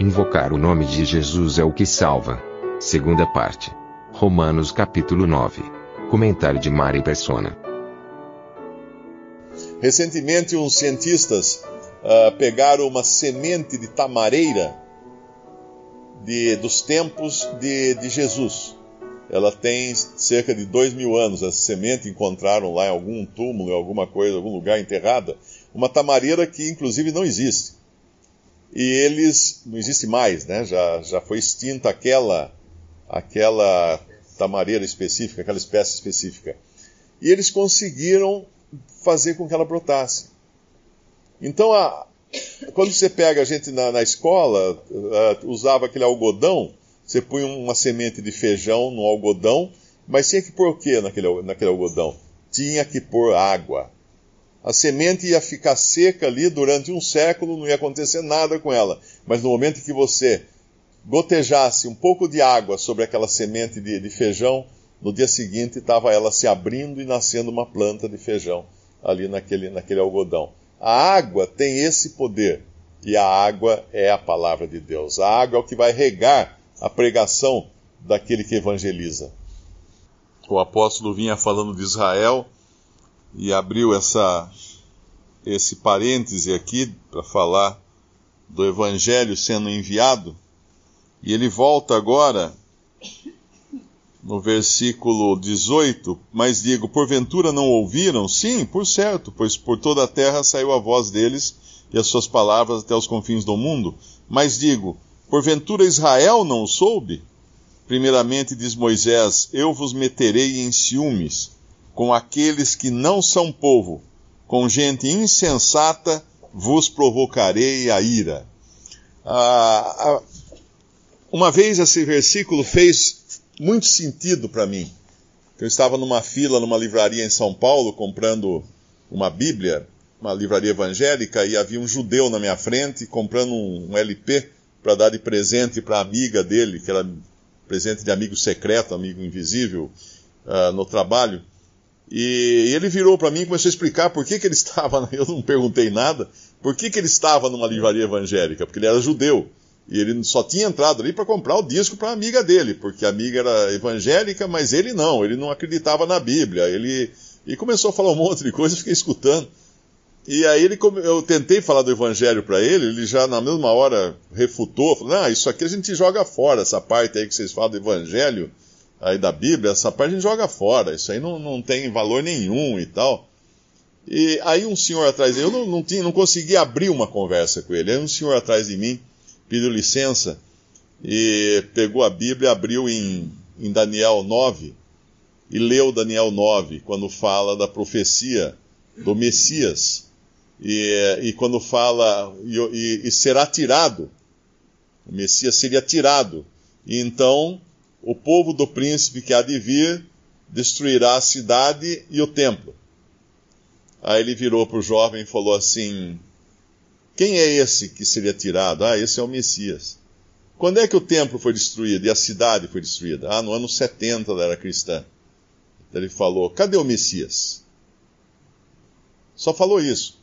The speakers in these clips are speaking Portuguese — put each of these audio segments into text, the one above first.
Invocar o nome de Jesus é o que salva. Segunda parte. Romanos capítulo 9. Comentário de Mari Persona. Recentemente, uns cientistas uh, pegaram uma semente de tamareira de, dos tempos de, de Jesus. Ela tem cerca de dois mil anos. Essa semente encontraram lá em algum túmulo, em alguma coisa, algum lugar enterrada. Uma tamareira que, inclusive, não existe. E eles não existe mais, né? Já, já foi extinta aquela aquela tamareira específica, aquela espécie específica. E eles conseguiram fazer com que ela brotasse. Então, a, quando você pega a gente na, na escola, uh, usava aquele algodão, você punha uma semente de feijão no algodão, mas tinha que pôr o que naquele, naquele algodão? Tinha que pôr água. A semente ia ficar seca ali durante um século, não ia acontecer nada com ela. Mas no momento que você gotejasse um pouco de água sobre aquela semente de, de feijão, no dia seguinte estava ela se abrindo e nascendo uma planta de feijão ali naquele, naquele algodão. A água tem esse poder. E a água é a palavra de Deus. A água é o que vai regar a pregação daquele que evangeliza. O apóstolo vinha falando de Israel e abriu essa, esse parêntese aqui para falar do evangelho sendo enviado. E ele volta agora no versículo 18, mas digo, porventura não ouviram? Sim, por certo, pois por toda a terra saiu a voz deles e as suas palavras até os confins do mundo. Mas digo, porventura Israel não soube? Primeiramente diz Moisés: Eu vos meterei em ciúmes com aqueles que não são povo, com gente insensata vos provocarei a ira. Ah, ah uma vez esse versículo fez muito sentido para mim. Eu estava numa fila numa livraria em São Paulo comprando uma Bíblia, uma livraria evangélica, e havia um judeu na minha frente comprando um, um LP para dar de presente para a amiga dele, que era presente de amigo secreto, amigo invisível, uh, no trabalho. E ele virou para mim e começou a explicar por que, que ele estava, eu não perguntei nada, por que, que ele estava numa livraria evangélica, porque ele era judeu. E ele só tinha entrado ali para comprar o disco para a amiga dele, porque a amiga era evangélica, mas ele não, ele não acreditava na Bíblia. Ele e começou a falar um monte de coisa, eu fiquei escutando. E aí ele, eu tentei falar do evangelho para ele, ele já na mesma hora refutou, falou: "Não, isso aqui a gente joga fora, essa parte aí que vocês falam do evangelho aí da Bíblia, essa parte a gente joga fora, isso aí não, não tem valor nenhum e tal". E aí um senhor atrás, eu não, não, tinha, não consegui abrir uma conversa com ele, aí um senhor atrás de mim pediu licença e pegou a Bíblia, abriu em, em Daniel 9 e leu Daniel 9, quando fala da profecia do Messias. E, e quando fala, e, e, e, será tirado, o Messias seria tirado. E então o povo do príncipe que há de vir destruirá a cidade e o templo. Aí ele virou para o jovem e falou assim: quem é esse que seria tirado? Ah, esse é o Messias. Quando é que o templo foi destruído e a cidade foi destruída? Ah, no ano 70 da era cristã. Ele falou: cadê o Messias? Só falou isso.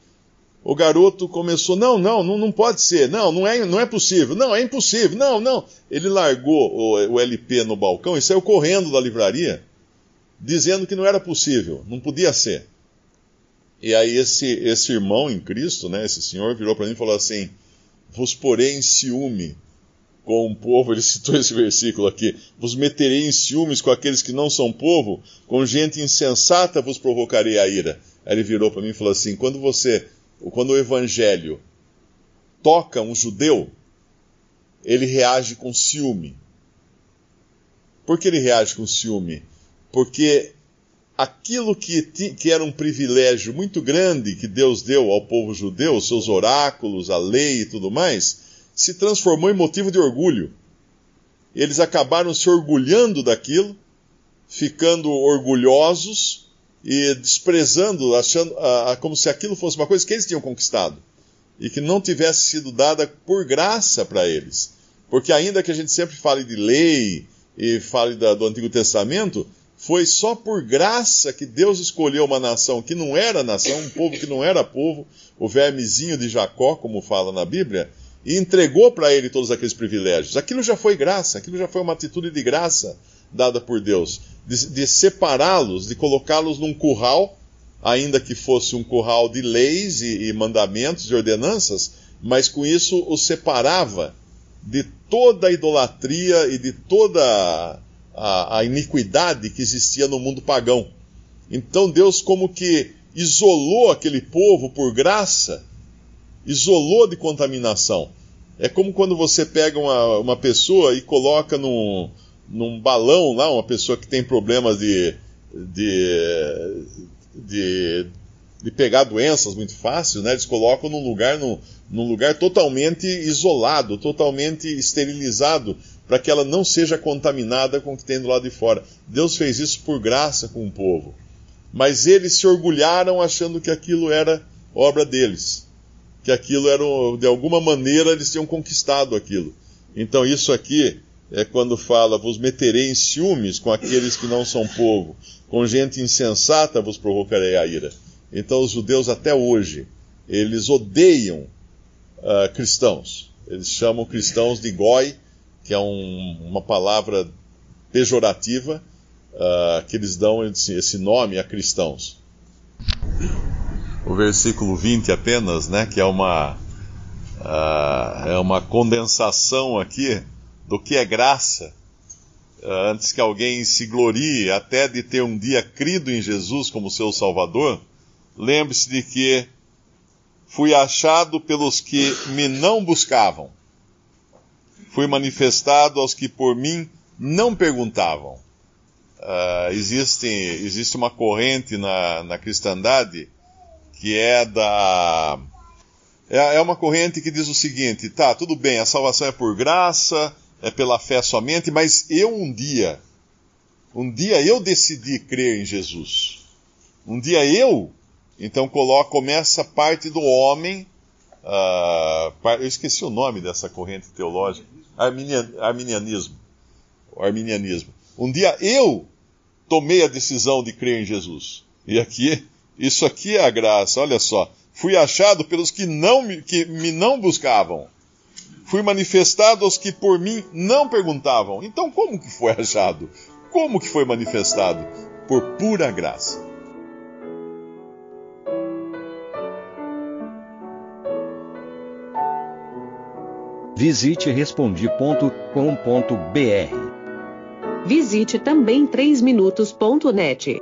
O garoto começou: não, não, não, não pode ser, não, não é, não é possível, não, é impossível, não, não. Ele largou o, o LP no balcão e saiu correndo da livraria, dizendo que não era possível, não podia ser. E aí esse, esse irmão em Cristo, né, esse senhor, virou para mim e falou assim: Vos porei em ciúme com o povo, ele citou esse versículo aqui: Vos meterei em ciúmes com aqueles que não são povo, com gente insensata vos provocarei a ira. Aí ele virou para mim e falou assim: Quando você, quando o evangelho toca um judeu, ele reage com ciúme. Por que ele reage com ciúme? Porque aquilo que, que era um privilégio muito grande que Deus deu ao povo judeu, seus oráculos, a lei e tudo mais, se transformou em motivo de orgulho. Eles acabaram se orgulhando daquilo, ficando orgulhosos e desprezando, achando como se aquilo fosse uma coisa que eles tinham conquistado e que não tivesse sido dada por graça para eles. Porque ainda que a gente sempre fale de lei e fale da, do Antigo Testamento, foi só por graça que Deus escolheu uma nação que não era nação, um povo que não era povo, o vermezinho de Jacó, como fala na Bíblia, e entregou para ele todos aqueles privilégios. Aquilo já foi graça, aquilo já foi uma atitude de graça dada por Deus, de, de separá-los, de colocá-los num curral, ainda que fosse um curral de leis e, e mandamentos e ordenanças, mas com isso os separava de toda a idolatria e de toda a, a iniquidade que existia no mundo pagão. Então Deus, como que isolou aquele povo por graça, isolou de contaminação. É como quando você pega uma, uma pessoa e coloca num, num balão lá, uma pessoa que tem problemas de, de, de, de pegar doenças muito fácil, né? Eles colocam num lugar, num, num lugar totalmente isolado, totalmente esterilizado, para que ela não seja contaminada com o que tem do lado de fora. Deus fez isso por graça com o povo. Mas eles se orgulharam achando que aquilo era obra deles. Que aquilo era, de alguma maneira, eles tinham conquistado aquilo. Então, isso aqui é quando fala: Vos meterei em ciúmes com aqueles que não são povo, com gente insensata vos provocarei a ira. Então, os judeus, até hoje, eles odeiam uh, cristãos. Eles chamam cristãos de goi, que é um, uma palavra pejorativa uh, que eles dão esse nome a cristãos. O versículo 20 apenas, né, que é uma, uh, é uma condensação aqui do que é graça. Uh, antes que alguém se glorie até de ter um dia crido em Jesus como seu Salvador, lembre-se de que fui achado pelos que me não buscavam fui manifestado aos que por mim não perguntavam. Uh, existe, existe uma corrente na, na cristandade que é da. É, é uma corrente que diz o seguinte: tá, tudo bem, a salvação é por graça, é pela fé somente, mas eu um dia, um dia eu decidi crer em Jesus. Um dia eu, então coloca, começa parte do homem. Uh, eu esqueci o nome dessa corrente teológica arminian, arminianismo. arminianismo. Um dia eu tomei a decisão de crer em Jesus. E aqui, isso aqui é a graça, olha só. Fui achado pelos que, não que me não buscavam. Fui manifestado aos que por mim não perguntavam. Então como que foi achado? Como que foi manifestado? Por pura graça. Visite respondi.com.br. Visite também 3minutos.net.